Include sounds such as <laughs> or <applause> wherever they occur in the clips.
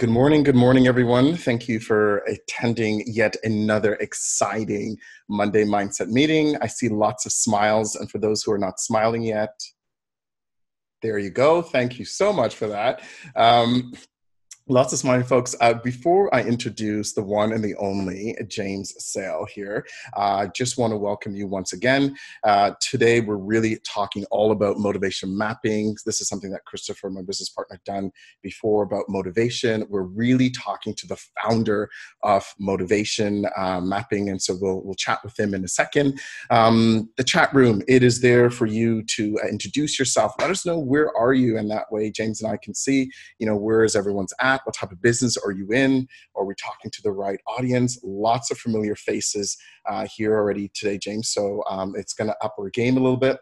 good morning. Good morning, everyone. Thank you for attending yet another exciting Monday Mindset meeting. I see lots of smiles. And for those who are not smiling yet, there you go. Thank you so much for that. Um, Lots of smiling folks. Uh, before I introduce the one and the only James Sale here, I uh, just want to welcome you once again. Uh, today, we're really talking all about motivation mapping. This is something that Christopher, my business partner, done before about motivation. We're really talking to the founder of motivation uh, mapping, and so we'll we'll chat with him in a second. Um, the chat room it is there for you to uh, introduce yourself. Let us know where are you, and that way James and I can see you know where is everyone's at what type of business are you in? Are we talking to the right audience? Lots of familiar faces uh, here already today, James. So um, it's going to up our game a little bit.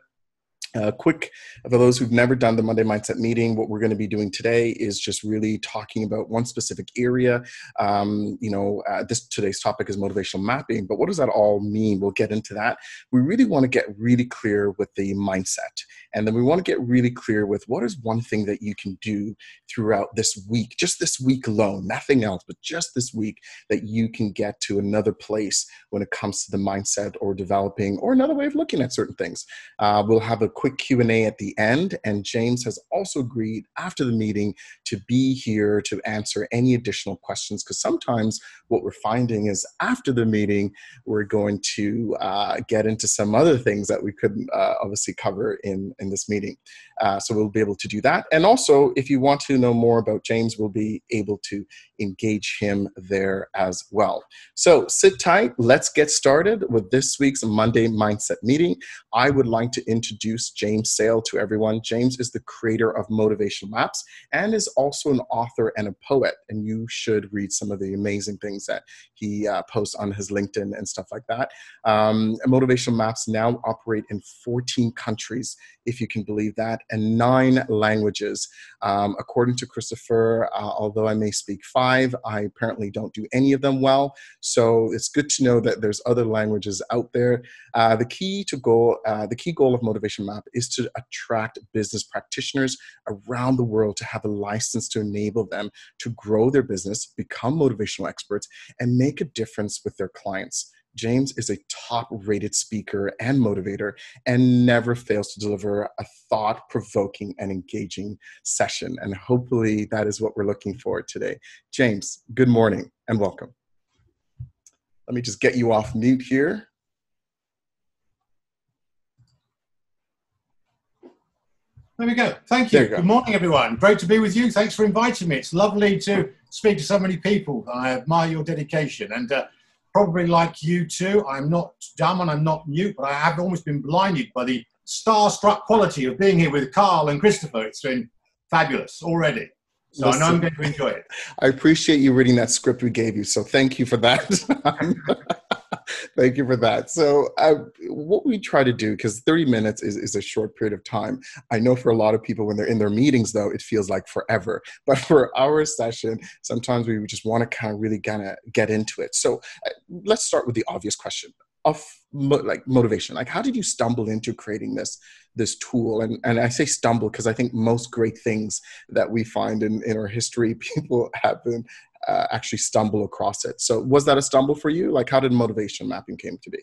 Uh, quick for those who've never done the Monday Mindset meeting, what we're going to be doing today is just really talking about one specific area. Um, you know, uh, this today's topic is motivational mapping, but what does that all mean? We'll get into that. We really want to get really clear with the mindset, and then we want to get really clear with what is one thing that you can do throughout this week, just this week alone, nothing else, but just this week that you can get to another place when it comes to the mindset or developing or another way of looking at certain things. Uh, we'll have a quick Q&A at the end and James has also agreed after the meeting to be here to answer any additional questions because sometimes what we're finding is after the meeting we're going to uh, get into some other things that we couldn't uh, obviously cover in, in this meeting. Uh, so we'll be able to do that. And also if you want to know more about James, we'll be able to engage him there as well. So sit tight. Let's get started with this week's Monday Mindset meeting. I would like to introduce James Sale to everyone. James is the creator of Motivation Maps and is also an author and a poet. And you should read some of the amazing things that he uh, posts on his LinkedIn and stuff like that. Um, Motivation Maps now operate in 14 countries, if you can believe that, and nine languages. Um, according to Christopher, uh, although I may speak five, I apparently don't do any of them well. So it's good to know that there's other languages out there. Uh, the key to goal, uh, the key goal of Motivation Maps is to attract business practitioners around the world to have a license to enable them to grow their business, become motivational experts, and make a difference with their clients. James is a top rated speaker and motivator and never fails to deliver a thought provoking and engaging session. And hopefully, that is what we're looking for today. James, good morning and welcome. Let me just get you off mute here. There we go. Thank you. you Good morning, everyone. Great to be with you. Thanks for inviting me. It's lovely to speak to so many people. I admire your dedication. And uh, probably like you too, I'm not dumb and I'm not mute, but I have almost been blinded by the starstruck quality of being here with Carl and Christopher. It's been fabulous already. So Listen, I know I'm going to enjoy it. I appreciate you reading that script we gave you. So thank you for that. <laughs> Thank you for that. So, uh, what we try to do, because 30 minutes is, is a short period of time. I know for a lot of people, when they're in their meetings, though, it feels like forever. <laughs> But for our session, sometimes we just want to kind of really kind of get into it. So, uh, let's start with the obvious question of mo- like motivation. Like, how did you stumble into creating this this tool? And and I say stumble because I think most great things that we find in in our history, <laughs> people have been uh, actually stumble across it. So was that a stumble for you? Like how did motivation mapping came to be?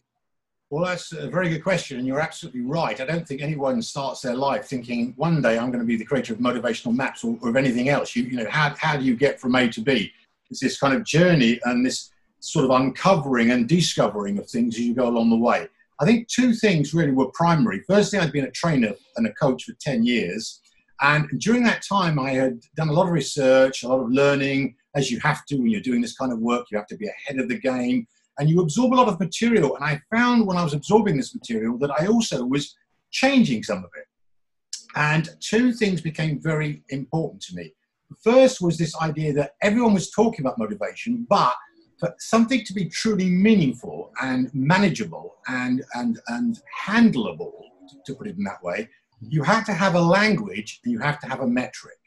Well, that's a very good question, and you're absolutely right. I don't think anyone starts their life thinking one day I'm going to be the creator of motivational maps or, or of anything else. You, you know, how, how do you get from A to B? It's this kind of journey and this sort of uncovering and discovering of things as you go along the way. I think two things really were primary. Firstly, I'd been a trainer and a coach for 10 years. And during that time, I had done a lot of research, a lot of learning, as you have to when you're doing this kind of work. You have to be ahead of the game and you absorb a lot of material. And I found when I was absorbing this material that I also was changing some of it. And two things became very important to me. The first was this idea that everyone was talking about motivation, but for something to be truly meaningful and manageable and, and, and handleable, to put it in that way, you have to have a language and you have to have a metric.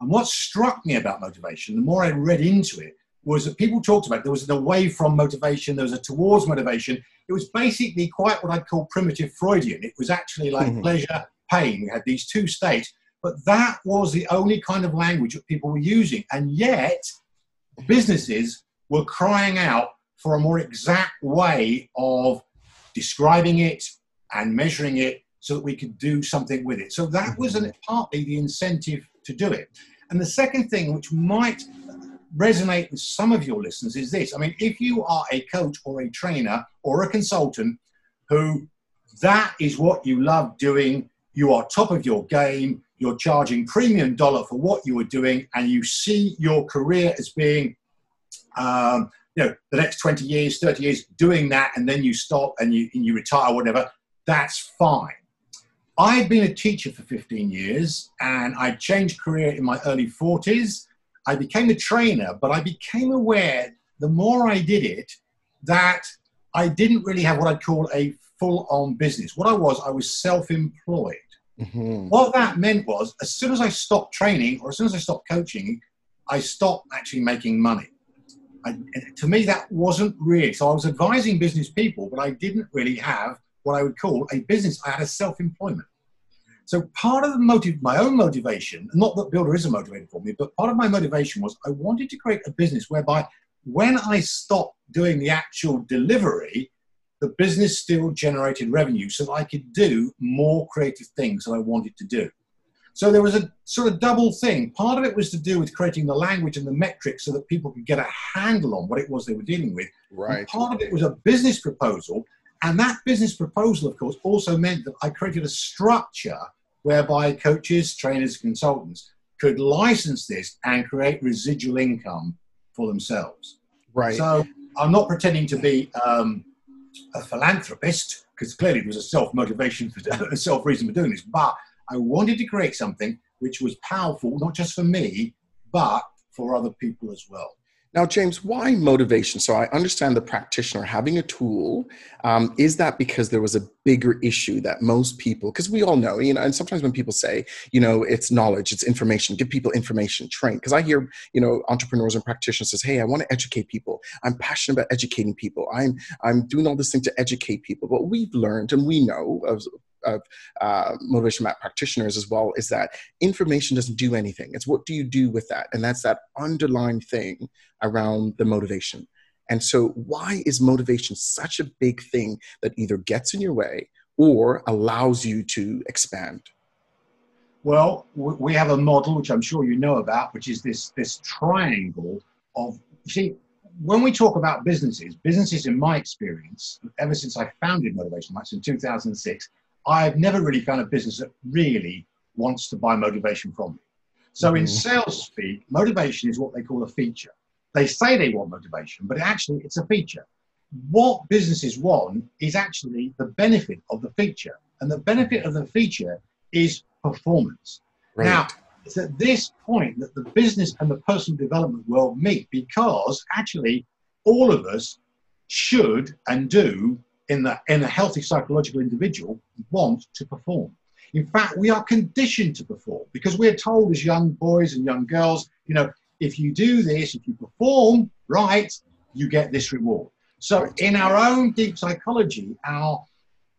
And what struck me about motivation, the more I read into it, was that people talked about there was an away from motivation, there was a towards motivation. It was basically quite what I'd call primitive Freudian. It was actually like mm-hmm. pleasure, pain. We had these two states, but that was the only kind of language that people were using. And yet, businesses were crying out for a more exact way of describing it and measuring it so that we could do something with it. So that was mm-hmm. an, partly the incentive to do it. And the second thing, which might resonate with some of your listeners, is this. I mean, if you are a coach or a trainer or a consultant who that is what you love doing, you are top of your game, you're charging premium dollar for what you are doing, and you see your career as being um, you know, the next 20 years, 30 years doing that, and then you stop and you, and you retire, whatever, that's fine. I had been a teacher for 15 years and I changed career in my early 40s. I became a trainer, but I became aware the more I did it that I didn't really have what I'd call a full on business. What I was, I was self employed. Mm-hmm. What that meant was, as soon as I stopped training or as soon as I stopped coaching, I stopped actually making money. I, to me, that wasn't really. So I was advising business people, but I didn't really have what I would call a business. I had a self-employment. So part of the motive, my own motivation, not that Builder is a motivator for me, but part of my motivation was I wanted to create a business whereby when I stopped doing the actual delivery, the business still generated revenue so that I could do more creative things that I wanted to do. So there was a sort of double thing. Part of it was to do with creating the language and the metrics so that people could get a handle on what it was they were dealing with. Right. And part of it was a business proposal. And that business proposal, of course, also meant that I created a structure whereby coaches, trainers, consultants could license this and create residual income for themselves. Right. So I'm not pretending to be um, a philanthropist because clearly there was a self motivation for <laughs> a self reason for doing this, but I wanted to create something which was powerful, not just for me, but for other people as well. Now, James, why motivation? So I understand the practitioner having a tool. Um, is that because there was a bigger issue that most people, because we all know, you know, and sometimes when people say, you know, it's knowledge, it's information, give people information, train. Because I hear, you know, entrepreneurs and practitioners says, hey, I want to educate people. I'm passionate about educating people. I'm I'm doing all this thing to educate people. But we've learned and we know of uh, motivation map practitioners as well is that information doesn't do anything. It's what do you do with that? And that's that underlying thing around the motivation. And so, why is motivation such a big thing that either gets in your way or allows you to expand? Well, we have a model which I'm sure you know about, which is this this triangle of see when we talk about businesses, businesses in my experience, ever since I founded Motivation Maps in 2006, I've never really found a business that really wants to buy motivation from me. So mm-hmm. in sales speak, motivation is what they call a feature. They say they want motivation, but actually it's a feature. What businesses want is actually the benefit of the feature. And the benefit of the feature is performance. Right. Now, it's at this point that the business and the personal development world meet because actually all of us should and do in, the, in a healthy psychological individual want to perform. In fact, we are conditioned to perform because we're told as young boys and young girls, you know, if you do this, if you perform right, you get this reward. So, in our own deep psychology, our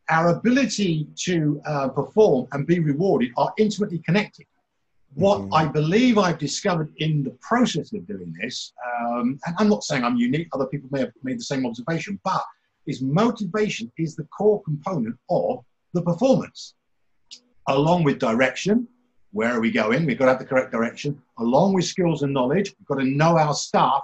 our ability to uh, perform and be rewarded are intimately connected. What mm-hmm. I believe I've discovered in the process of doing this, um, and I'm not saying I'm unique, other people may have made the same observation, but is motivation is the core component of the performance, along with direction. Where are we going? We've got to have the correct direction, along with skills and knowledge. We've got to know our stuff.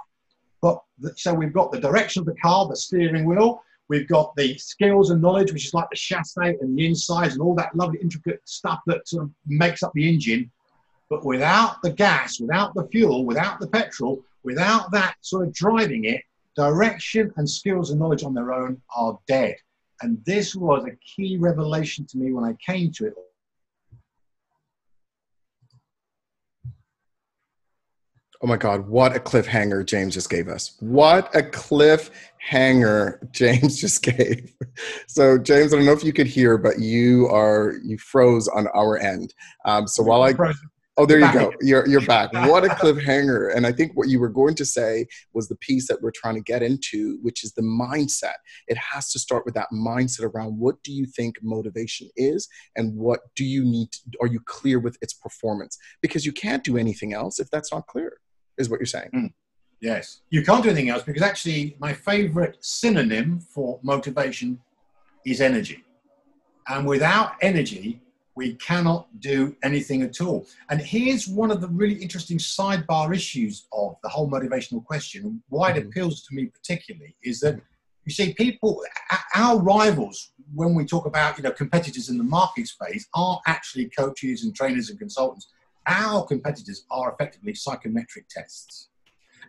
But the, so we've got the direction of the car, the steering wheel. We've got the skills and knowledge, which is like the chassis and the insides and all that lovely intricate stuff that sort of makes up the engine. But without the gas, without the fuel, without the petrol, without that sort of driving it, Direction and skills and knowledge on their own are dead. And this was a key revelation to me when I came to it. Oh my God, what a cliffhanger James just gave us. What a cliffhanger <laughs> James just gave. So, James, I don't know if you could hear, but you are, you froze on our end. Um, so while I, Oh, there you go. You're you're back. What a cliffhanger! And I think what you were going to say was the piece that we're trying to get into, which is the mindset. It has to start with that mindset around what do you think motivation is, and what do you need? To, are you clear with its performance? Because you can't do anything else if that's not clear. Is what you're saying? Mm. Yes. You can't do anything else because actually, my favorite synonym for motivation is energy. And without energy, we cannot do anything at all. And here's one of the really interesting sidebar issues of the whole motivational question, why it mm-hmm. appeals to me particularly, is that you see, people, our rivals, when we talk about you know competitors in the market space, are actually coaches and trainers and consultants. Our competitors are effectively psychometric tests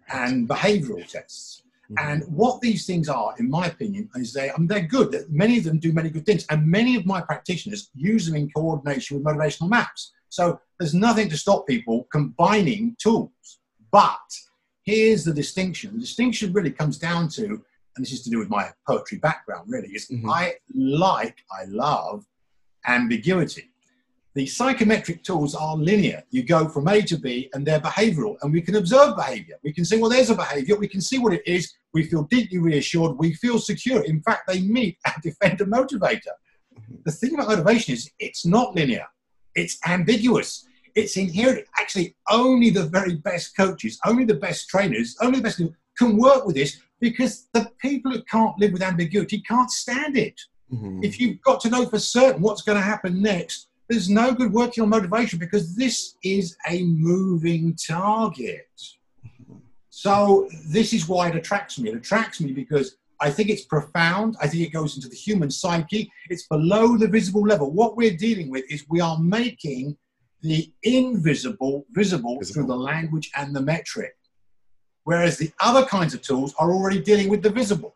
and behavioural tests. Mm-hmm. And what these things are, in my opinion, is they I mean, they're good. That many of them do many good things, and many of my practitioners use them in coordination with motivational maps. So there's nothing to stop people combining tools. But here's the distinction. The distinction really comes down to, and this is to do with my poetry background, really, is mm-hmm. I like, I love ambiguity the psychometric tools are linear. You go from A to B and they're behavioral, and we can observe behavior. We can say, well, there's a behavior. We can see what it is. We feel deeply reassured. We feel secure. In fact, they meet <laughs> our defender motivator. The thing about motivation is it's not linear, it's ambiguous. It's inherent. Actually, only the very best coaches, only the best trainers, only the best people can work with this because the people who can't live with ambiguity can't stand it. Mm-hmm. If you've got to know for certain what's going to happen next, there's no good working on motivation because this is a moving target. So this is why it attracts me. It attracts me because I think it's profound. I think it goes into the human psyche. It's below the visible level. What we're dealing with is we are making the invisible visible, visible. through the language and the metric. Whereas the other kinds of tools are already dealing with the visible.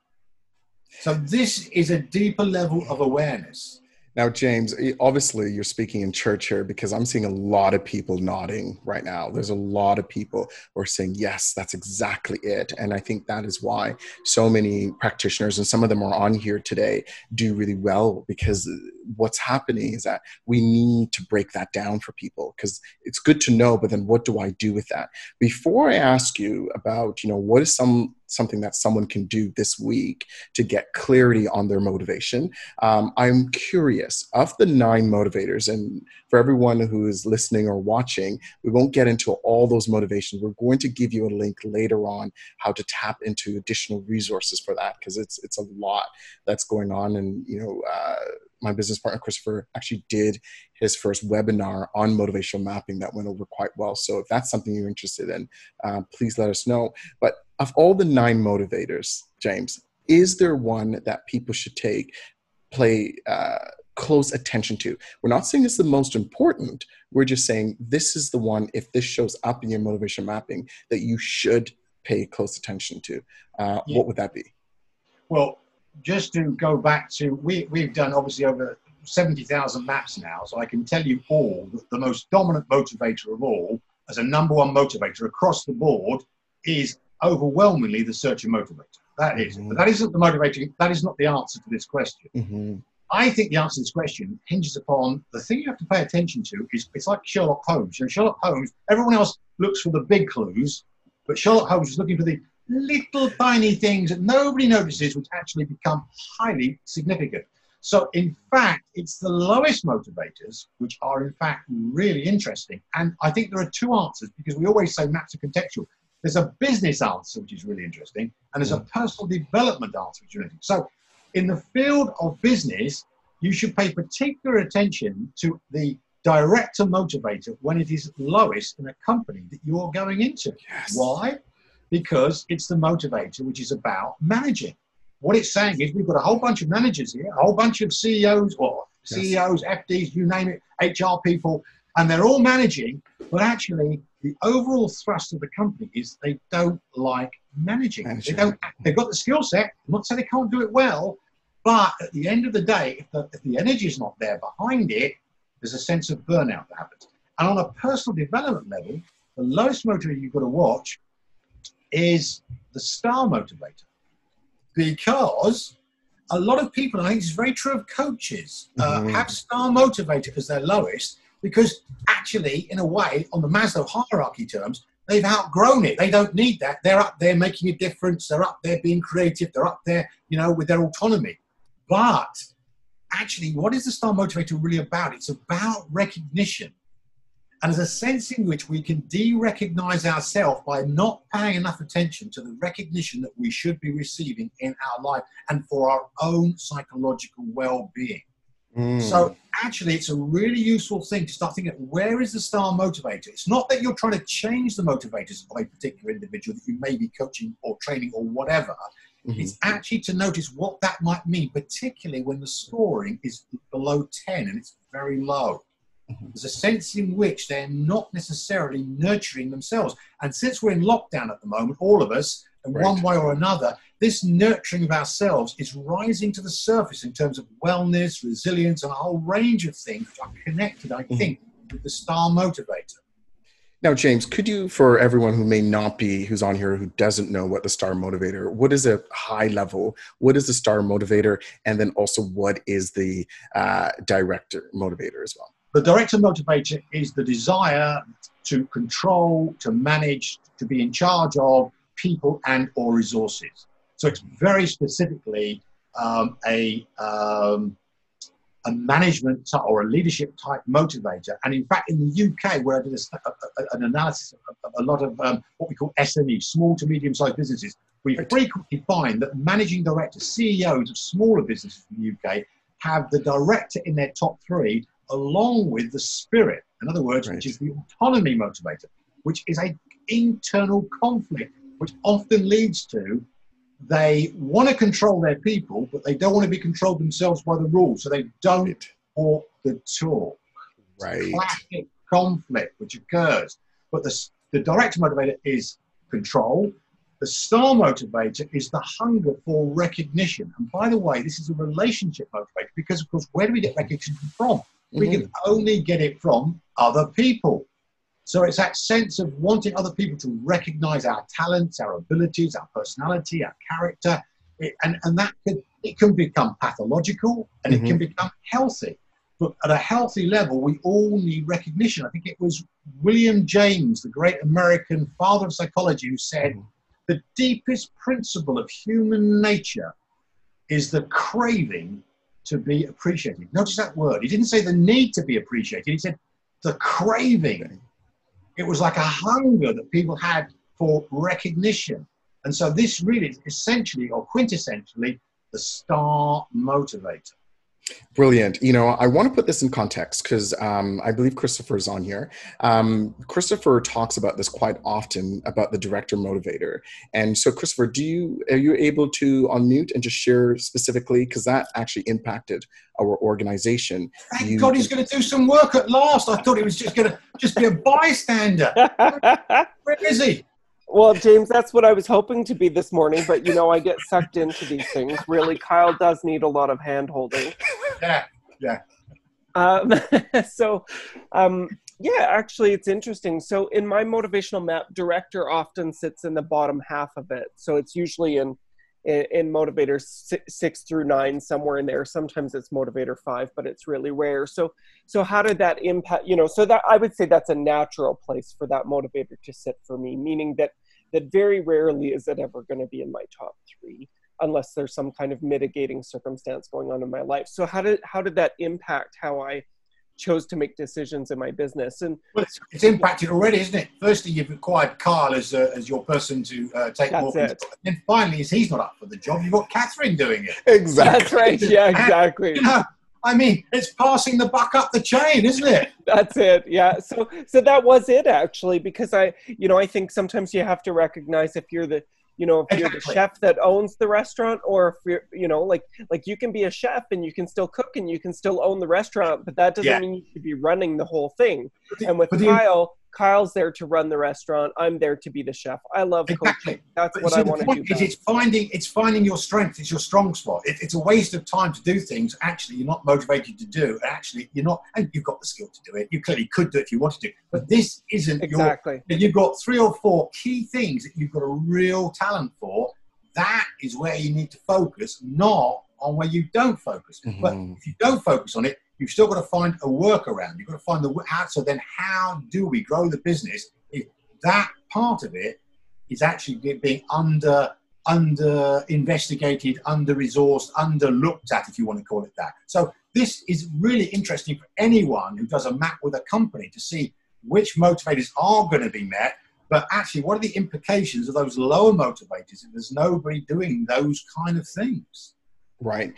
So this is a deeper level of awareness. Now, James, obviously you're speaking in church here because I'm seeing a lot of people nodding right now. There's a lot of people who are saying, yes, that's exactly it. And I think that is why so many practitioners, and some of them are on here today, do really well because uh, what's happening is that we need to break that down for people because it's good to know, but then what do I do with that? Before I ask you about, you know, what is some something that someone can do this week to get clarity on their motivation. Um, I'm curious of the nine motivators, and for everyone who is listening or watching, we won't get into all those motivations. We're going to give you a link later on how to tap into additional resources for that because it's it's a lot that's going on, and you know. Uh, my business partner Christopher actually did his first webinar on motivational mapping that went over quite well. So if that's something you're interested in, uh, please let us know. But of all the nine motivators, James, is there one that people should take, play uh, close attention to? We're not saying it's the most important. We're just saying this is the one, if this shows up in your motivation mapping, that you should pay close attention to. Uh, yeah. What would that be? Well, just to go back to, we, we've done obviously over 70,000 maps now, so I can tell you all that the most dominant motivator of all, as a number one motivator across the board, is overwhelmingly the searcher motivator. That is, mm-hmm. but that isn't the motivating. That is not the answer to this question. Mm-hmm. I think the answer to this question hinges upon the thing you have to pay attention to is it's like Sherlock Holmes. You know, Sherlock Holmes. Everyone else looks for the big clues, but Sherlock Holmes is looking for the little tiny things that nobody notices, which actually become highly significant. So, in fact, it's the lowest motivators which are, in fact, really interesting. And I think there are two answers because we always say maps are contextual. There's a business answer, which is really interesting, and there's a personal development answer, which is really interesting. So, in the field of business, you should pay particular attention to the director motivator when it is lowest in a company that you're going into. Yes. Why? Because it's the motivator which is about managing. What it's saying is we've got a whole bunch of managers here, a whole bunch of CEOs or CEOs, yes. FDs, you name it, HR people, and they're all managing, but actually the overall thrust of the company is they don't like managing. managing. They don't. They've got the skill set. I'm not saying they can't do it well, but at the end of the day, if the, if the energy is not there behind it, there's a sense of burnout that happens. And on a personal development level, the lowest motivator you've got to watch is the star motivator, because a lot of people, I think it's very true of coaches, uh, mm-hmm. have star motivator as their lowest because actually, in a way, on the Maslow hierarchy terms, they've outgrown it. They don't need that. They're up there making a difference. They're up there being creative. They're up there, you know, with their autonomy. But actually, what is the star motivator really about? It's about recognition. And there's a sense in which we can de recognize ourselves by not paying enough attention to the recognition that we should be receiving in our life and for our own psychological well being. Mm. So, actually, it's a really useful thing to start thinking where is the star motivator? It's not that you're trying to change the motivators of a particular individual that you may be coaching or training or whatever. Mm-hmm. It's actually to notice what that might mean, particularly when the scoring is below 10 and it's very low. Mm-hmm. There's a sense in which they're not necessarily nurturing themselves. And since we're in lockdown at the moment, all of us, in right. one way or another, this nurturing of ourselves is rising to the surface in terms of wellness, resilience, and a whole range of things which are connected, I mm-hmm. think, with the star motivator. Now, James, could you, for everyone who may not be, who's on here, who doesn't know what the star motivator, what is a high level? What is the star motivator? And then also, what is the uh, director motivator as well? The director motivator is the desire to control, to manage, to be in charge of people and or resources. So it's very specifically um, a um, a management or a leadership type motivator. And in fact, in the UK, where I did a, a, an analysis of, of, a lot of um, what we call SMEs, small to medium sized businesses, we frequently find that managing directors, CEOs of smaller businesses in the UK, have the director in their top three along with the spirit. In other words, right. which is the autonomy motivator, which is a internal conflict, which often leads to they want to control their people, but they don't want to be controlled themselves by the rules. So they don't walk the talk. Right. Classic conflict which occurs. But the, the direct motivator is control. The star motivator is the hunger for recognition. And by the way, this is a relationship motivator because, of course, where do we get recognition from? We mm-hmm. can only get it from other people. So it's that sense of wanting other people to recognize our talents, our abilities, our personality, our character. It, and, and that could, it can become pathological and mm-hmm. it can mm-hmm. become healthy. But at a healthy level, we all need recognition. I think it was William James, the great American father of psychology, who said, mm-hmm. The deepest principle of human nature is the craving to be appreciated. Notice that word. He didn't say the need to be appreciated, he said the craving it was like a hunger that people had for recognition. And so this really is essentially or quintessentially the star motivator. Brilliant. You know, I want to put this in context because um, I believe Christopher is on here. Um, Christopher talks about this quite often about the director motivator. And so, Christopher, do you are you able to unmute and just share specifically because that actually impacted our organization? Thank you, God, he's going to do some work at last. I thought he was just going to just be a bystander. <laughs> Where is he? Well, James, that's what I was hoping to be this morning, but you know, I get sucked into these things. Really, Kyle does need a lot of hand holding. Yeah, yeah. Um, <laughs> so, um, yeah, actually, it's interesting. So, in my motivational map, director often sits in the bottom half of it. So, it's usually in in, in motivator six, six, through nine somewhere in there sometimes it's motivator five but it's really rare so so how did that impact you know so that i would say that's a natural place for that motivator to sit for me meaning that that very rarely is it ever going to be in my top three unless there's some kind of mitigating circumstance going on in my life so how did how did that impact how i chose to make decisions in my business. And well, it's, it's impacted already, isn't it? Firstly, you've acquired Carl as uh, as your person to uh, take more. And finally, as he's not up for the job, you've got Catherine doing it. Exactly. That's <laughs> right. Yeah, exactly. And, you know, I mean, it's passing the buck up the chain, isn't it? <laughs> That's it. Yeah. So so that was it actually, because I, you know, I think sometimes you have to recognize if you're the you know if exactly. you're the chef that owns the restaurant or if you're you know like like you can be a chef and you can still cook and you can still own the restaurant but that doesn't yeah. mean you should be running the whole thing the, and with kyle Kyle's there to run the restaurant. I'm there to be the chef. I love exactly. coaching. That's but what I want to do. Is it's finding it's finding your strength. It's your strong spot. It, it's a waste of time to do things. Actually, you're not motivated to do. Actually, you're not. And you've got the skill to do it. You clearly could do it if you wanted to. But this isn't exactly. Your, you've got three or four key things that you've got a real talent for. That is where you need to focus, not on where you don't focus. Mm-hmm. But if you don't focus on it, you've still got to find a workaround. You've got to find the how. So then, how do we grow the business if that part of it is actually being under under investigated, under resourced, under looked at, if you want to call it that. So this is really interesting for anyone who does a map with a company to see which motivators are going to be met, but actually, what are the implications of those lower motivators if there's nobody doing those kind of things? Right.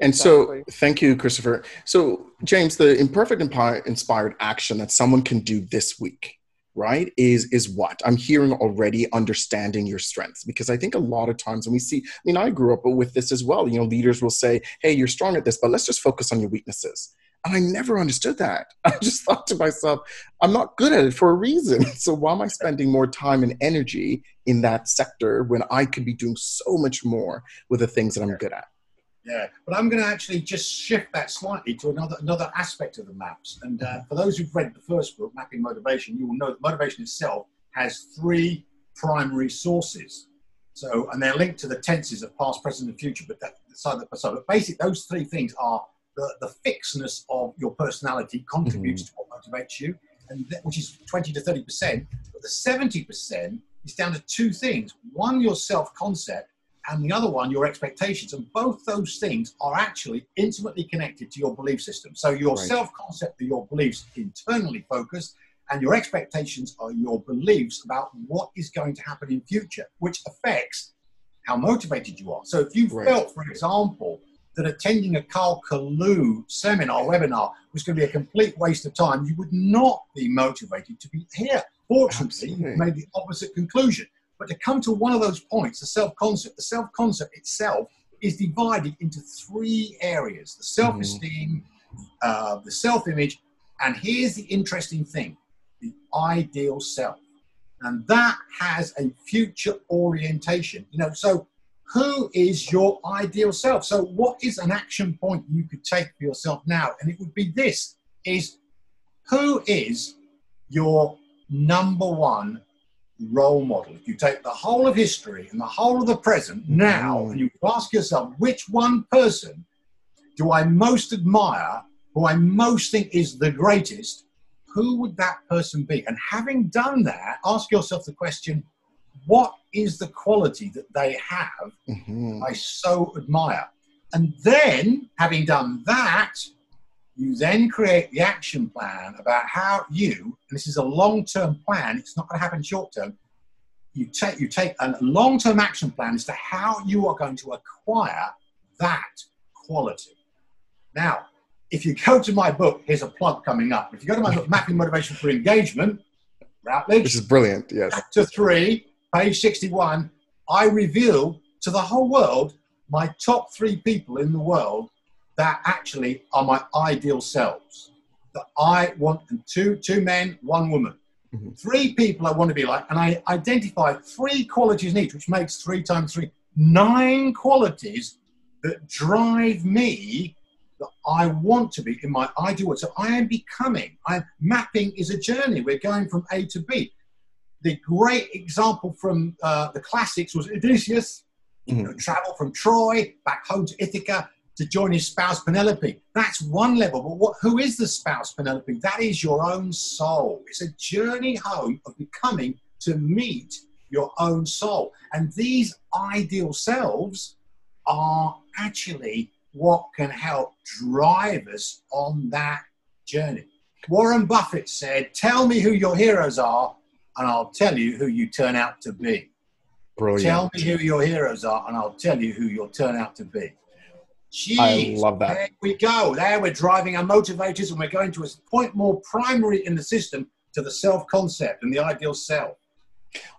And exactly. so, thank you, Christopher. So, James, the imperfect inspired action that someone can do this week, right, is is what I'm hearing already. Understanding your strengths, because I think a lot of times when we see, I mean, I grew up with this as well. You know, leaders will say, "Hey, you're strong at this, but let's just focus on your weaknesses." And I never understood that. <laughs> I just thought to myself, I'm not good at it for a reason. <laughs> So why am I spending more time and energy in that sector when I could be doing so much more with the things that I'm good at? Yeah, but I'm going to actually just shift that slightly to another another aspect of the maps. And uh, for those who've read the first book, Mapping Motivation, you will know that motivation itself has three primary sources. So, and they're linked to the tenses of past, present, and future. But that side by side. But basically, those three things are the, the fixedness of your personality contributes mm-hmm. to what motivates you, and that, which is 20 to 30 percent. But the 70 percent is down to two things: one, your self-concept, and the other one, your expectations. And both those things are actually intimately connected to your belief system. So your right. self-concept are your beliefs internally focused, and your expectations are your beliefs about what is going to happen in future, which affects how motivated you are. So if you right. felt, for example, that attending a Carl Kalu seminar, webinar, was going to be a complete waste of time, you would not be motivated to be here. Fortunately, you've made the opposite conclusion. But to come to one of those points, the self concept, the self concept itself is divided into three areas the self esteem, mm-hmm. uh, the self image, and here's the interesting thing the ideal self. And that has a future orientation. You know, so who is your ideal self? So what is an action point you could take for yourself now? And it would be this is who is your number one role model? If you take the whole of history and the whole of the present now, and you ask yourself, which one person do I most admire, who I most think is the greatest, who would that person be? And having done that, ask yourself the question, what is the quality that they have mm-hmm. I so admire? And then, having done that, you then create the action plan about how you, and this is a long term plan, it's not going to happen short term. You take, you take a long term action plan as to how you are going to acquire that quality. Now, if you go to my book, here's a plug coming up. If you go to my book, Mapping Motivation for Engagement, Routledge. This is brilliant, yes. Chapter three, page 61, I reveal to the whole world my top three people in the world that actually are my ideal selves. That I want two two men, one woman. Mm-hmm. Three people I want to be like, and I identify three qualities in each, which makes three times three, nine qualities that drive me that I want to be in my ideal world. So I am becoming, I'm mapping is a journey. We're going from A to B the great example from uh, the classics was Odysseus, mm-hmm. you know, travel from Troy back home to Ithaca to join his spouse Penelope. That's one level. But what, who is the spouse Penelope? That is your own soul. It's a journey home of becoming to meet your own soul. And these ideal selves are actually what can help drive us on that journey. Warren Buffett said, Tell me who your heroes are, and I'll tell you who you turn out to be. Brilliant. Tell me who your heroes are, and I'll tell you who you'll turn out to be. Jeez, I love that. There we go. There we're driving our motivators, and we're going to a point more primary in the system to the self concept and the ideal self.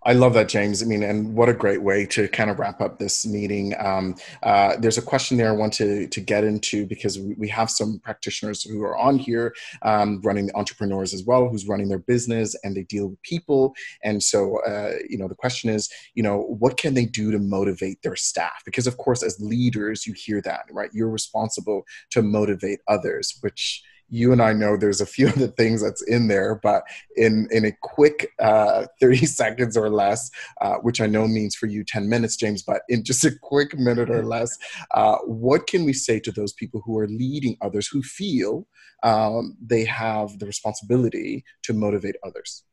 I love that, James. I mean, and what a great way to kind of wrap up this meeting. Um, uh, there's a question there I want to, to get into because we have some practitioners who are on here um, running entrepreneurs as well, who's running their business and they deal with people. And so, uh, you know, the question is, you know, what can they do to motivate their staff? Because, of course, as leaders, you hear that, right? You're responsible to motivate others, which you and I know there's a few <laughs> of the things that's in there, but in in a quick uh, <laughs> 30 seconds or less, uh, which I know means for you 10 minutes, James, but in just a quick minute or less, uh, what can we say to those people who are leading others who feel um, they have the responsibility to motivate others?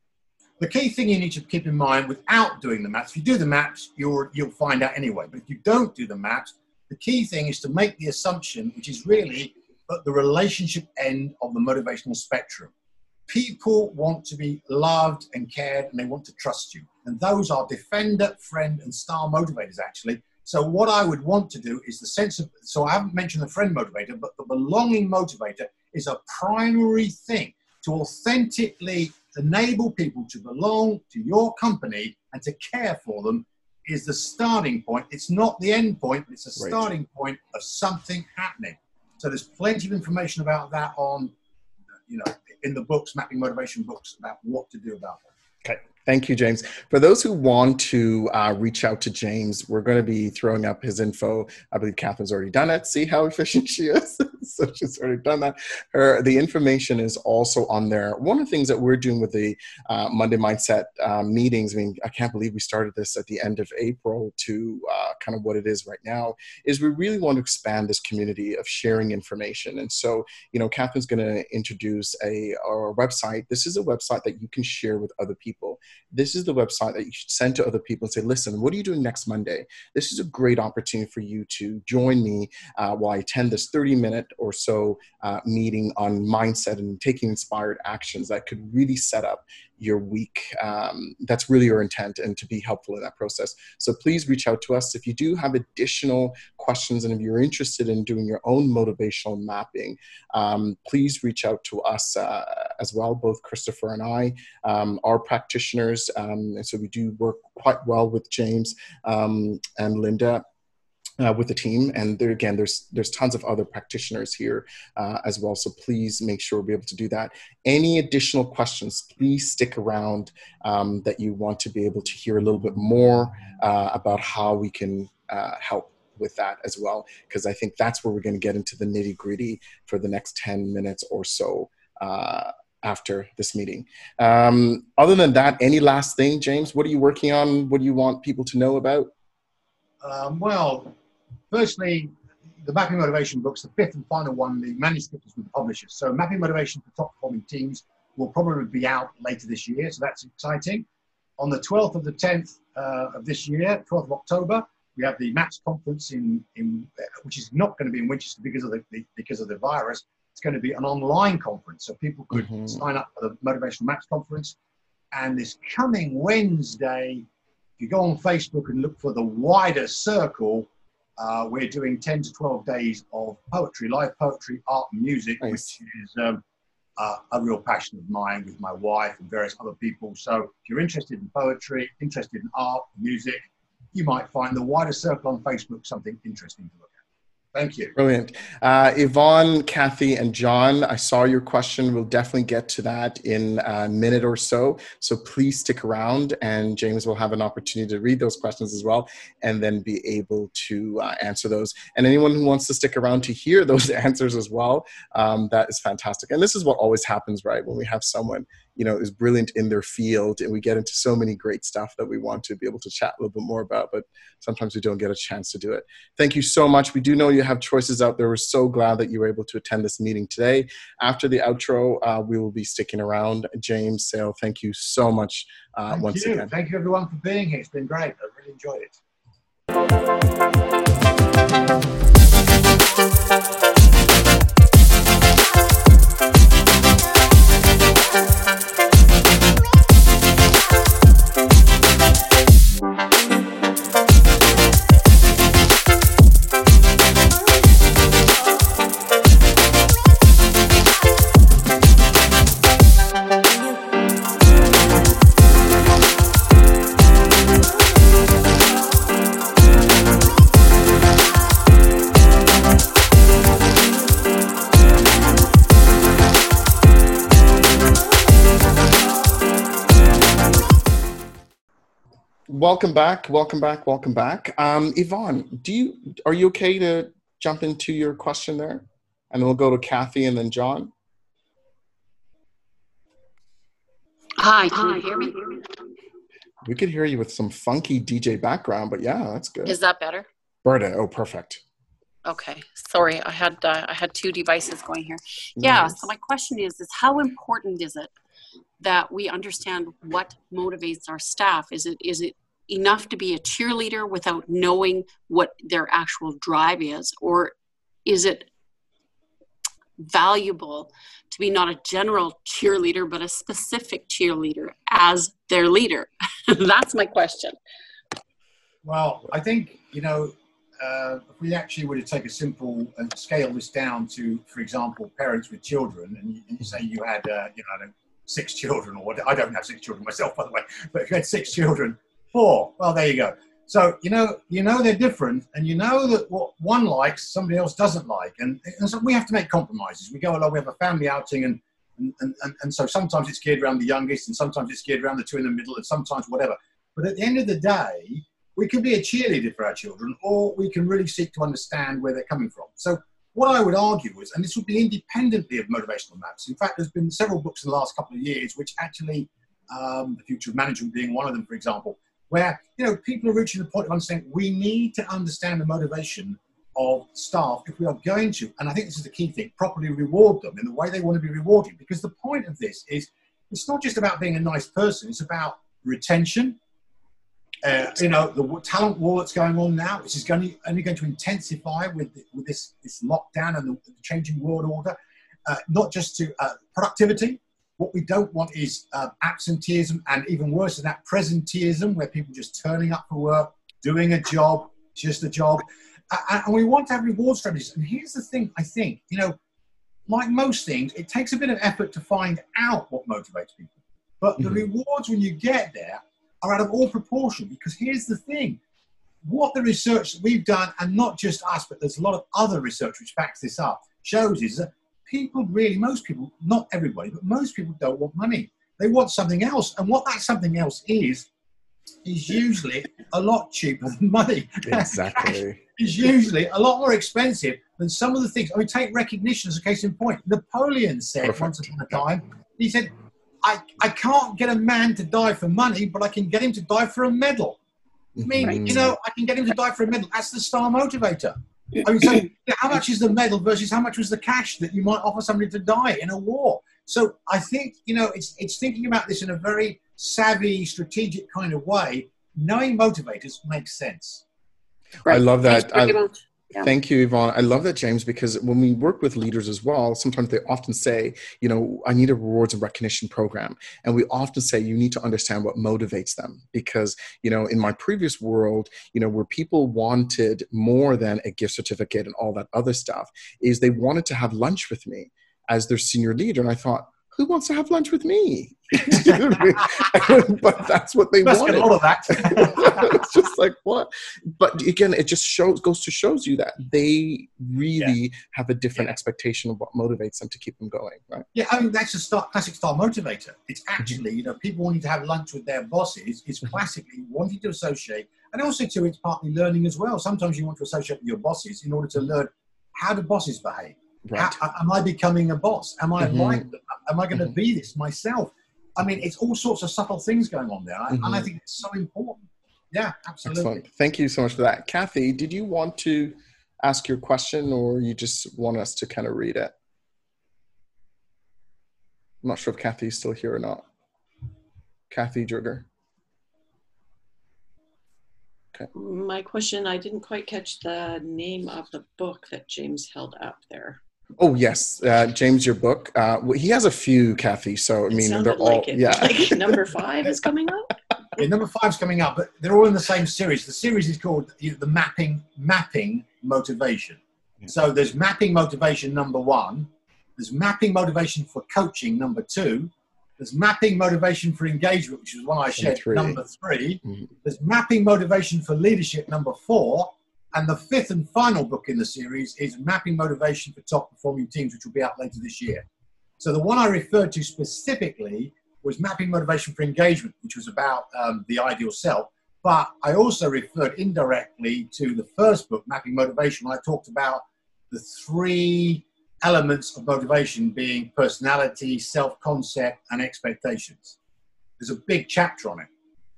The key thing you need to keep in mind without doing the maps, if you do the maps, you'll, you'll find out anyway. But if you don't do the maps, the key thing is to make the assumption, which is really at the relationship end of the motivational spectrum. people want to be loved and cared and they want to trust you. And those are defender, friend, and star motivators, actually. So, what I would want to do is the sense of, so I haven't mentioned the friend motivator, but the belonging motivator is a primary thing to authentically enable people to belong to your company and to care for them is the starting point. It's not the end point, it's a starting right. point of something happening. So there's plenty of information about that on, you know, in the books, mapping motivation books about what to do about that. Okay. Thank you, James. For those who want to uh, reach out to James, we're going to be throwing up his info. I believe Catherine's already done it. See how efficient she is. <laughs> so she's already done that. Her the information is also on there. One of the things that we're doing with the uh, Monday Mindset uh, meetings. I mean, I can't believe we started this at the end of April to uh, kind of what it is right now. Is we really want to expand this community of sharing information. And so, you know, Catherine's going to introduce a, a website. This is a website that you can share with other people this is the website that you should send to other people and say, listen, what are you doing next Monday? This is a great opportunity for you to join me uh, while I attend this 30 minute or so uh, meeting on mindset and taking inspired actions that could really set up your week. Um, that's really your intent and to be helpful in that process. So please reach out to us if you do have additional questions and if you're interested in doing your own motivational mapping. Um, please reach out to us uh, as well. Both Christopher and I um, are practitioners, um, and so we do work quite well with James um, and Linda uh, with the team. And there again, there's there's tons of other practitioners here uh, as well. So please make sure we'll be able to do that. Any additional questions, please stick around um, that you want to be able to hear a little bit more uh, about how we can uh, help with that as well, because I think that's where we're going to get into the nitty gritty for the next 10 minutes or so uh, after this meeting. Um, other than that, any last thing, James? What are you working on? What do you want people to know about? Um, well, Firstly, the Mapping Motivation books, the fifth and final one, the manuscript is with the publishers. So Mapping Motivation for top performing teams will probably be out later this year, so that's exciting. On the 12th of the 10th uh, of this year, 12th of October, we have the MAPS conference in, in which is not going to be in Winchester because of the, the because of the virus. It's going to be an online conference, so people could mm-hmm. sign up for the Motivational MAPS conference. And this coming Wednesday, if you go on Facebook and look for the wider circle, uh, we're doing 10 to 12 days of poetry, live poetry, art, and music, nice. which is um, uh, a real passion of mine with my wife and various other people. So if you're interested in poetry, interested in art, music, you might find the wider circle on Facebook something interesting to look Thank you. Brilliant. Uh, Yvonne, Kathy, and John, I saw your question. We'll definitely get to that in a minute or so. So please stick around, and James will have an opportunity to read those questions as well and then be able to uh, answer those. And anyone who wants to stick around to hear those <laughs> answers as well, um, that is fantastic. And this is what always happens, right? When we have someone you know is brilliant in their field and we get into so many great stuff that we want to be able to chat a little bit more about but sometimes we don't get a chance to do it. Thank you so much. We do know you have choices out there. We're so glad that you were able to attend this meeting today. After the outro uh, we will be sticking around. James sale thank you so much uh, thank once you. again. Thank you everyone for being here. It's been great. I really enjoyed it welcome back, welcome back, welcome back. Um, Yvonne, do you are you okay to jump into your question there, and then we'll go to Kathy and then John. Hi, can you hear me? We could hear you with some funky DJ background, but yeah, that's good. Is that better? Berta, oh, perfect. Okay, sorry, I had uh, I had two devices going here. Yeah, nice. so my question is: is how important is it that we understand what motivates our staff? Is it is it enough to be a cheerleader without knowing what their actual drive is or is it valuable to be not a general cheerleader, but a specific cheerleader as their leader? <laughs> That's my question. Well, I think, you know, uh, if we actually were to take a simple and scale this down to, for example, parents with children, and you, and you say you had, uh, you know, six children, or I don't have six children myself, by the way, but if you had six children, four, well, there you go. So you know, you know they're different, and you know that what one likes, somebody else doesn't like, and, and so we have to make compromises. We go along, we have a family outing, and and, and, and so sometimes it's geared around the youngest, and sometimes it's geared around the two in the middle, and sometimes whatever. But at the end of the day, we can be a cheerleader for our children, or we can really seek to understand where they're coming from. So what I would argue is, and this would be independently of motivational maps. In fact, there's been several books in the last couple of years which actually, um, the future of management being one of them, for example, where you know people are reaching the point of understanding we need to understand the motivation of staff if we are going to, and I think this is the key thing, properly reward them in the way they want to be rewarded. Because the point of this is it's not just about being a nice person, it's about retention. Uh, you know, the talent war that's going on now, which is going to, only going to intensify with, with this, this lockdown and the, the changing world order, uh, not just to uh, productivity, what we don't want is uh, absenteeism and even worse than that, presenteeism, where people just turning up for work, doing a job, just a job. Uh, and we want to have reward strategies. And here's the thing I think, you know, like most things, it takes a bit of effort to find out what motivates people. But the mm-hmm. rewards when you get there are out of all proportion because here's the thing what the research that we've done, and not just us, but there's a lot of other research which backs this up, shows is that people really, most people, not everybody, but most people don't want money. They want something else. And what that something else is, is usually a lot cheaper than money. <laughs> Exactly. is usually a lot more expensive than some of the things. I mean, take recognition as a case in point. Napoleon said Perfect. once upon a time, he said, I, I can't get a man to die for money, but I can get him to die for a medal. I mean, mm-hmm. you know, I can get him to die for a medal. That's the star motivator. I mean, so how much is the medal versus how much was the cash that you might offer somebody to die in a war? So I think you know it's it's thinking about this in a very savvy, strategic kind of way. Knowing motivators makes sense. Right. I love that. I, yeah. Thank you, Yvonne. I love that, James, because when we work with leaders as well, sometimes they often say, you know, I need a rewards and recognition program. And we often say you need to understand what motivates them. Because, you know, in my previous world, you know, where people wanted more than a gift certificate and all that other stuff, is they wanted to have lunch with me as their senior leader. And I thought, who wants to have lunch with me? <laughs> <laughs> <laughs> but that's what they wanted. All of that. it's just like what? But again, it just shows goes to shows you that they really yeah. have a different yeah. expectation of what motivates them to keep them going. Right? Yeah, I mean that's a star, classic style motivator. It's mm-hmm. actually you know people wanting to have lunch with their bosses is mm-hmm. classically wanting to associate, and also too it's partly learning as well. Sometimes you want to associate with your bosses in order to learn how do bosses behave Right. How, am I becoming a boss? Am I mm-hmm. like Am I going to mm-hmm. be this myself? I mean, it's all sorts of subtle things going on there, mm-hmm. and I mm-hmm. think it's so important. Yeah, absolutely. Excellent. Thank you so much for that, Kathy. Did you want to ask your question, or you just want us to kind of read it? I'm not sure if Kathy's still here or not. Kathy Jurger. Okay. My question, I didn't quite catch the name of the book that James held up there. Oh yes, uh, James, your book. Uh, he has a few, Kathy. So I mean, they're all like yeah. Like <laughs> number five is coming up. Yeah, number five's coming up, but they're all in the same series. The series is called the mapping mapping motivation. Yeah. So there's mapping motivation number one. There's mapping motivation for coaching number two. There's mapping motivation for engagement, which is one I shared, three. number 3 mm-hmm. There's mapping motivation for leadership, number four. And the fifth and final book in the series is Mapping Motivation for Top Performing Teams, which will be out later this year. So the one I referred to specifically was Mapping Motivation for Engagement, which was about um, the ideal self. But I also referred indirectly to the first book, Mapping Motivation, when I talked about the three elements of motivation being personality, self concept, and expectations. There's a big chapter on it.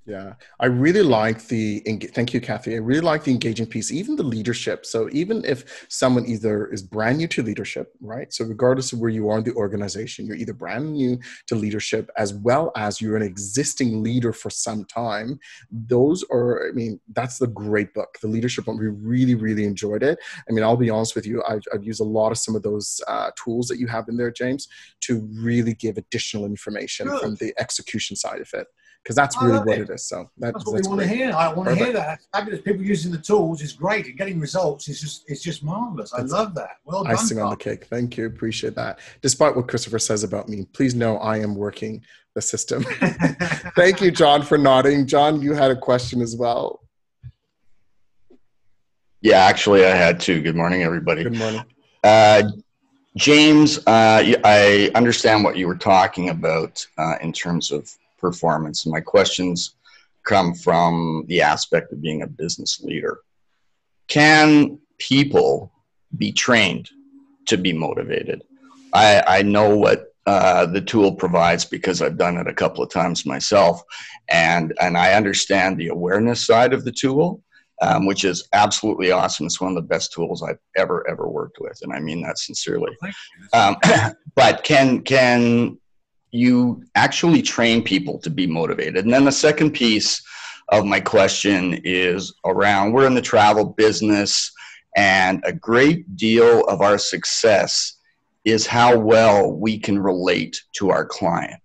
Yeah, I really like the. Thank you, Kathy. I really like the engaging piece, even the leadership. So even if someone either is brand new to leadership, right? So regardless of where you are in the organization, you're either brand new to leadership as well as you're an existing leader for some time. Those are, I mean, that's the great book, the leadership one. We really, really enjoyed it. I mean, I'll be honest with you, I've, I've used a lot of some of those uh, tools that you have in there, James, to really give additional information Good. from the execution side of it because that's really what it. it is. So that, that's what that's we want great. to hear. I want Perfect. to hear that. Fabulous. People using the tools is great, and getting results is just it's just marvelous. I love that. Well done. Icing on the cake. Thank you. Appreciate that. Despite what Christopher says about me, please know I am working the system. <laughs> Thank you, John, for nodding. John, you had a question as well. Yeah, actually, I had two. Good morning, everybody. Good morning. Uh, James, uh, I understand what you were talking about uh, in terms of performance. And my questions come from the aspect of being a business leader. Can people be trained to be motivated? I, I know what uh, the tool provides because I've done it a couple of times myself, and and I understand the awareness side of the tool, um, which is absolutely awesome. It's one of the best tools I've ever ever worked with, and I mean that sincerely. Um, <clears throat> but can can you actually train people to be motivated. And then the second piece of my question is around we're in the travel business, and a great deal of our success is how well we can relate to our client.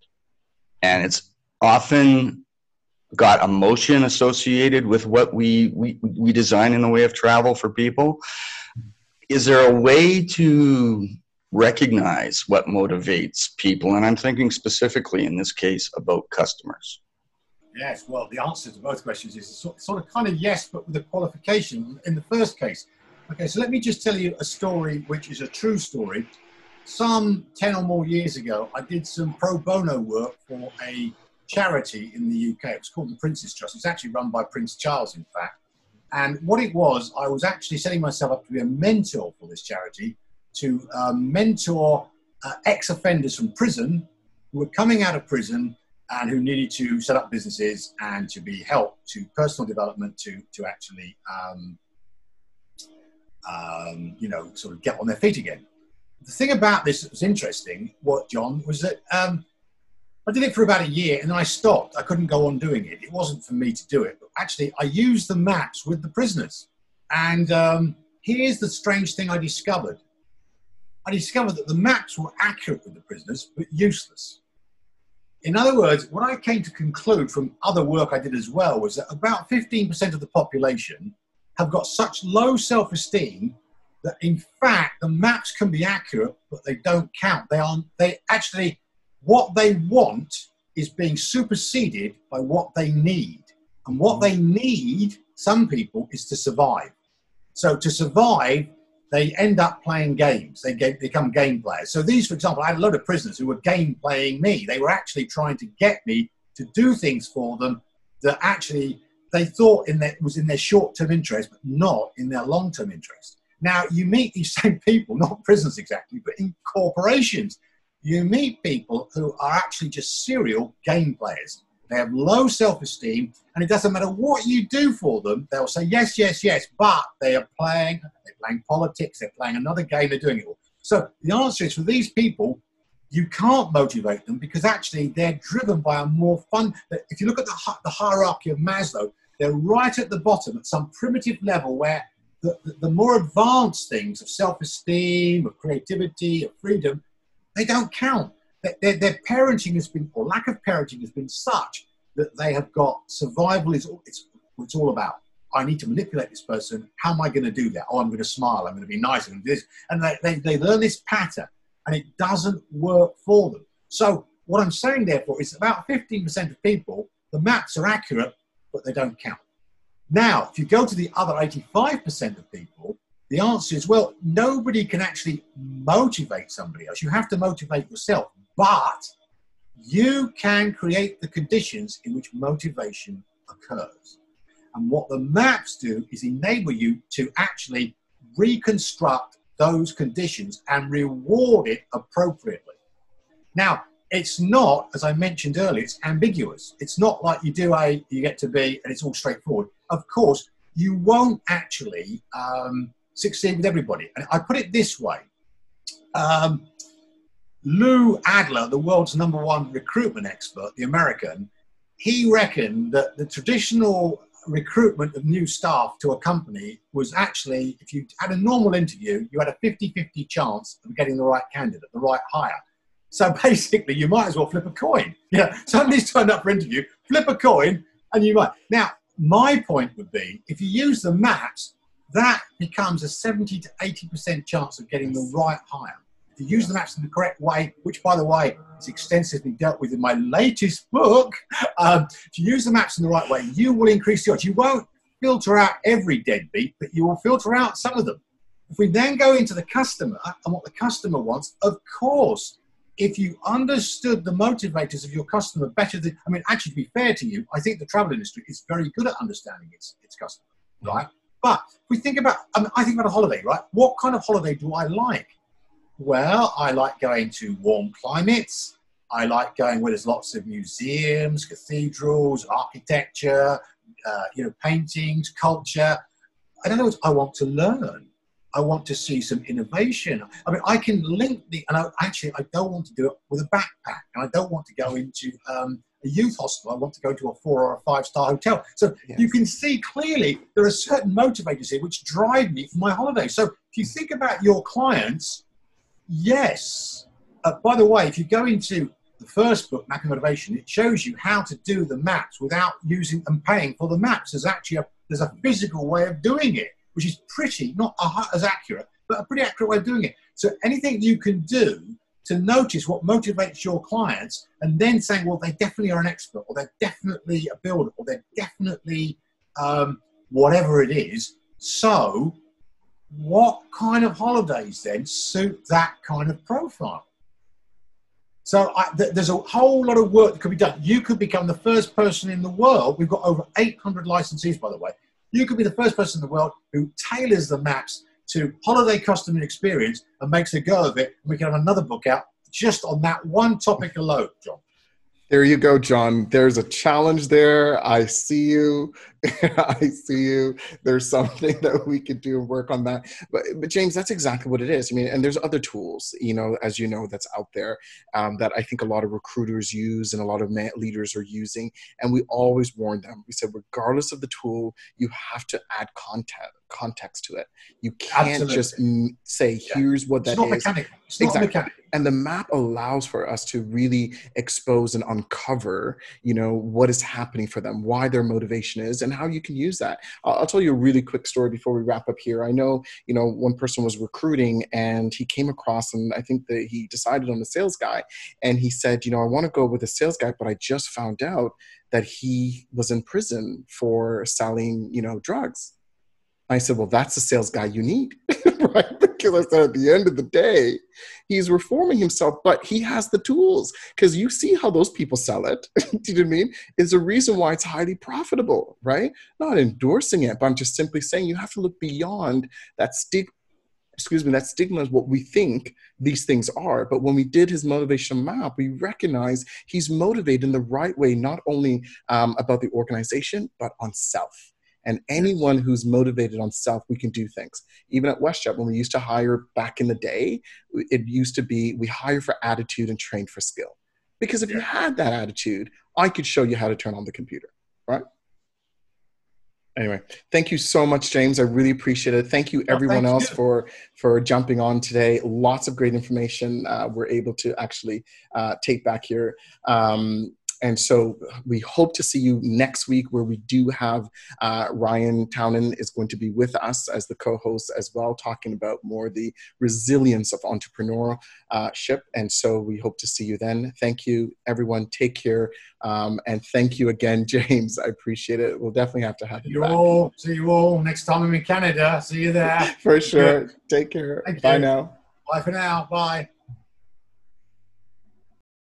And it's often got emotion associated with what we, we, we design in the way of travel for people. Is there a way to recognize what motivates people. And I'm thinking specifically in this case about customers. Yes, well, the answer to both questions is sort of kind of yes, but with a qualification in the first case. Okay, so let me just tell you a story which is a true story. Some 10 or more years ago, I did some pro bono work for a charity in the UK. It was called the Prince's Trust. It's actually run by Prince Charles, in fact. And what it was, I was actually setting myself up to be a mentor for this charity to um, mentor uh, ex offenders from prison who were coming out of prison and who needed to set up businesses and to be helped to personal development to, to actually, um, um, you know, sort of get on their feet again. The thing about this that was interesting, what John, was that um, I did it for about a year and then I stopped. I couldn't go on doing it. It wasn't for me to do it. But actually, I used the maps with the prisoners. And um, here's the strange thing I discovered I discovered that the maps were accurate with the prisoners, but useless. In other words, what I came to conclude from other work I did as well was that about 15% of the population have got such low self esteem that in fact the maps can be accurate, but they don't count. They aren't, they actually, what they want is being superseded by what they need. And what hmm. they need, some people, is to survive. So to survive, they end up playing games. They get, become game players. So these, for example, I had a lot of prisoners who were game playing me. They were actually trying to get me to do things for them that actually they thought in their, was in their short-term interest, but not in their long-term interest. Now you meet these <laughs> same people, not prisoners exactly, but in corporations. You meet people who are actually just serial game players. They have low self esteem, and it doesn't matter what you do for them, they'll say yes, yes, yes, but they are playing, they're playing politics, they're playing another game, they're doing it all. So the answer is for these people, you can't motivate them because actually they're driven by a more fun. If you look at the, the hierarchy of Maslow, they're right at the bottom at some primitive level where the, the, the more advanced things of self esteem, of creativity, of freedom, they don't count their, their parenting has been, or lack of parenting has been such that they have got survival is it's, it's all about. I need to manipulate this person. How am I going to do that? Oh, I'm going to smile. I'm going to be nice. Do this. And they, they, they learn this pattern and it doesn't work for them. So what I'm saying therefore is about 15% of people, the maps are accurate, but they don't count. Now, if you go to the other 85% of people, the answer is well, nobody can actually motivate somebody else. You have to motivate yourself but you can create the conditions in which motivation occurs. And what the maps do is enable you to actually reconstruct those conditions and reward it appropriately. Now, it's not, as I mentioned earlier, it's ambiguous. It's not like you do A, you get to B, and it's all straightforward. Of course, you won't actually um, succeed with everybody. And I put it this way um, Lou Adler, the world's number one recruitment expert, the American, he reckoned that the traditional recruitment of new staff to a company was actually, if you had a normal interview, you had a 50 50 chance of getting the right candidate, the right hire. So <laughs> basically, you might as well flip a coin. <laughs> Yeah, somebody's turned up for interview, flip a coin, and you might. Now, my point would be if you use the maps, that becomes a 70 to 80% chance of getting the right hire. If you use the maps in the correct way, which by the way is extensively dealt with in my latest book, um, if you use the maps in the right way, you will increase the odds. You won't filter out every deadbeat, but you will filter out some of them. If we then go into the customer and what the customer wants, of course, if you understood the motivators of your customer better than, I mean, actually, to be fair to you, I think the travel industry is very good at understanding its, its customer, right? But if we think about, I, mean, I think about a holiday, right? What kind of holiday do I like? Well, I like going to warm climates. I like going where there's lots of museums, cathedrals, architecture, uh, you know, paintings, culture. I don't know. I want to learn. I want to see some innovation. I mean, I can link the, and I, actually, I don't want to do it with a backpack, and I don't want to go into um, a youth hostel. I want to go to a four or a five star hotel. So yes. you can see clearly there are certain motivators here which drive me for my holiday. So if you think about your clients, yes. Uh, by the way, if you go into the first book, Mapping Motivation, it shows you how to do the maps without using and paying for the maps. There's actually a there's a physical way of doing it which is pretty, not as accurate, but a pretty accurate way of doing it. So anything you can do to notice what motivates your clients and then saying, well, they definitely are an expert or they're definitely a builder or they're definitely um, whatever it is. So what kind of holidays then suit that kind of profile? So I, th- there's a whole lot of work that could be done. You could become the first person in the world. We've got over 800 licensees, by the way, you could be the first person in the world who tailors the maps to holiday customer experience and makes a go of it. And we can have another book out just on that one topic alone, John. There you go, John. There's a challenge there. I see you. <laughs> I see you. There's something <laughs> that we could do and work on that. But, but James, that's exactly what it is. I mean, and there's other tools, you know, as you know, that's out there um, that I think a lot of recruiters use and a lot of leaders are using. And we always warn them. We said, regardless of the tool, you have to add content context to it. You can't Absolutely. just say, "Here's what that is." exactly. And the map allows for us to really expose and uncover, you know, what is happening for them, why their motivation is, and how you can use that. I'll, I'll tell you a really quick story before we wrap up here. I know, you know, one person was recruiting and he came across, and I think that he decided on a sales guy, and he said, you know, I want to go with a sales guy, but I just found out that he was in prison for selling, you know, drugs I said, well, that's the sales guy you need, <laughs> <laughs> right? Because at the end of the day, he's reforming himself, but he has the tools because you see how those people sell it. <laughs> Do you know I mean? Is a reason why it's highly profitable, right? Not endorsing it, but I'm just simply saying you have to look beyond that stigma. Excuse me, that stigma is what we think these things are. But when we did his motivation map, we recognize he's motivated in the right way, not only um, about the organization, but on self and anyone who's motivated on self, we can do things. Even at WestJet, when we used to hire back in the day, it used to be we hire for attitude and train for skill. Because if yeah. you had that attitude, I could show you how to turn on the computer, right? Anyway, thank you so much, James. I really appreciate it. Thank you, everyone else, you. for for jumping on today. Lots of great information uh, we're able to actually uh, take back here. Um, and so we hope to see you next week where we do have uh, Ryan Townen is going to be with us as the co-host as well, talking about more the resilience of entrepreneurship. And so we hope to see you then. Thank you, everyone. Take care. Um, and thank you again, <laughs> James. I appreciate it. We'll definitely have to have you, you back. all. See you all next time I'm in Canada. See you there. <laughs> For sure. Take care. Thank Bye you. now. Bye for now. Bye.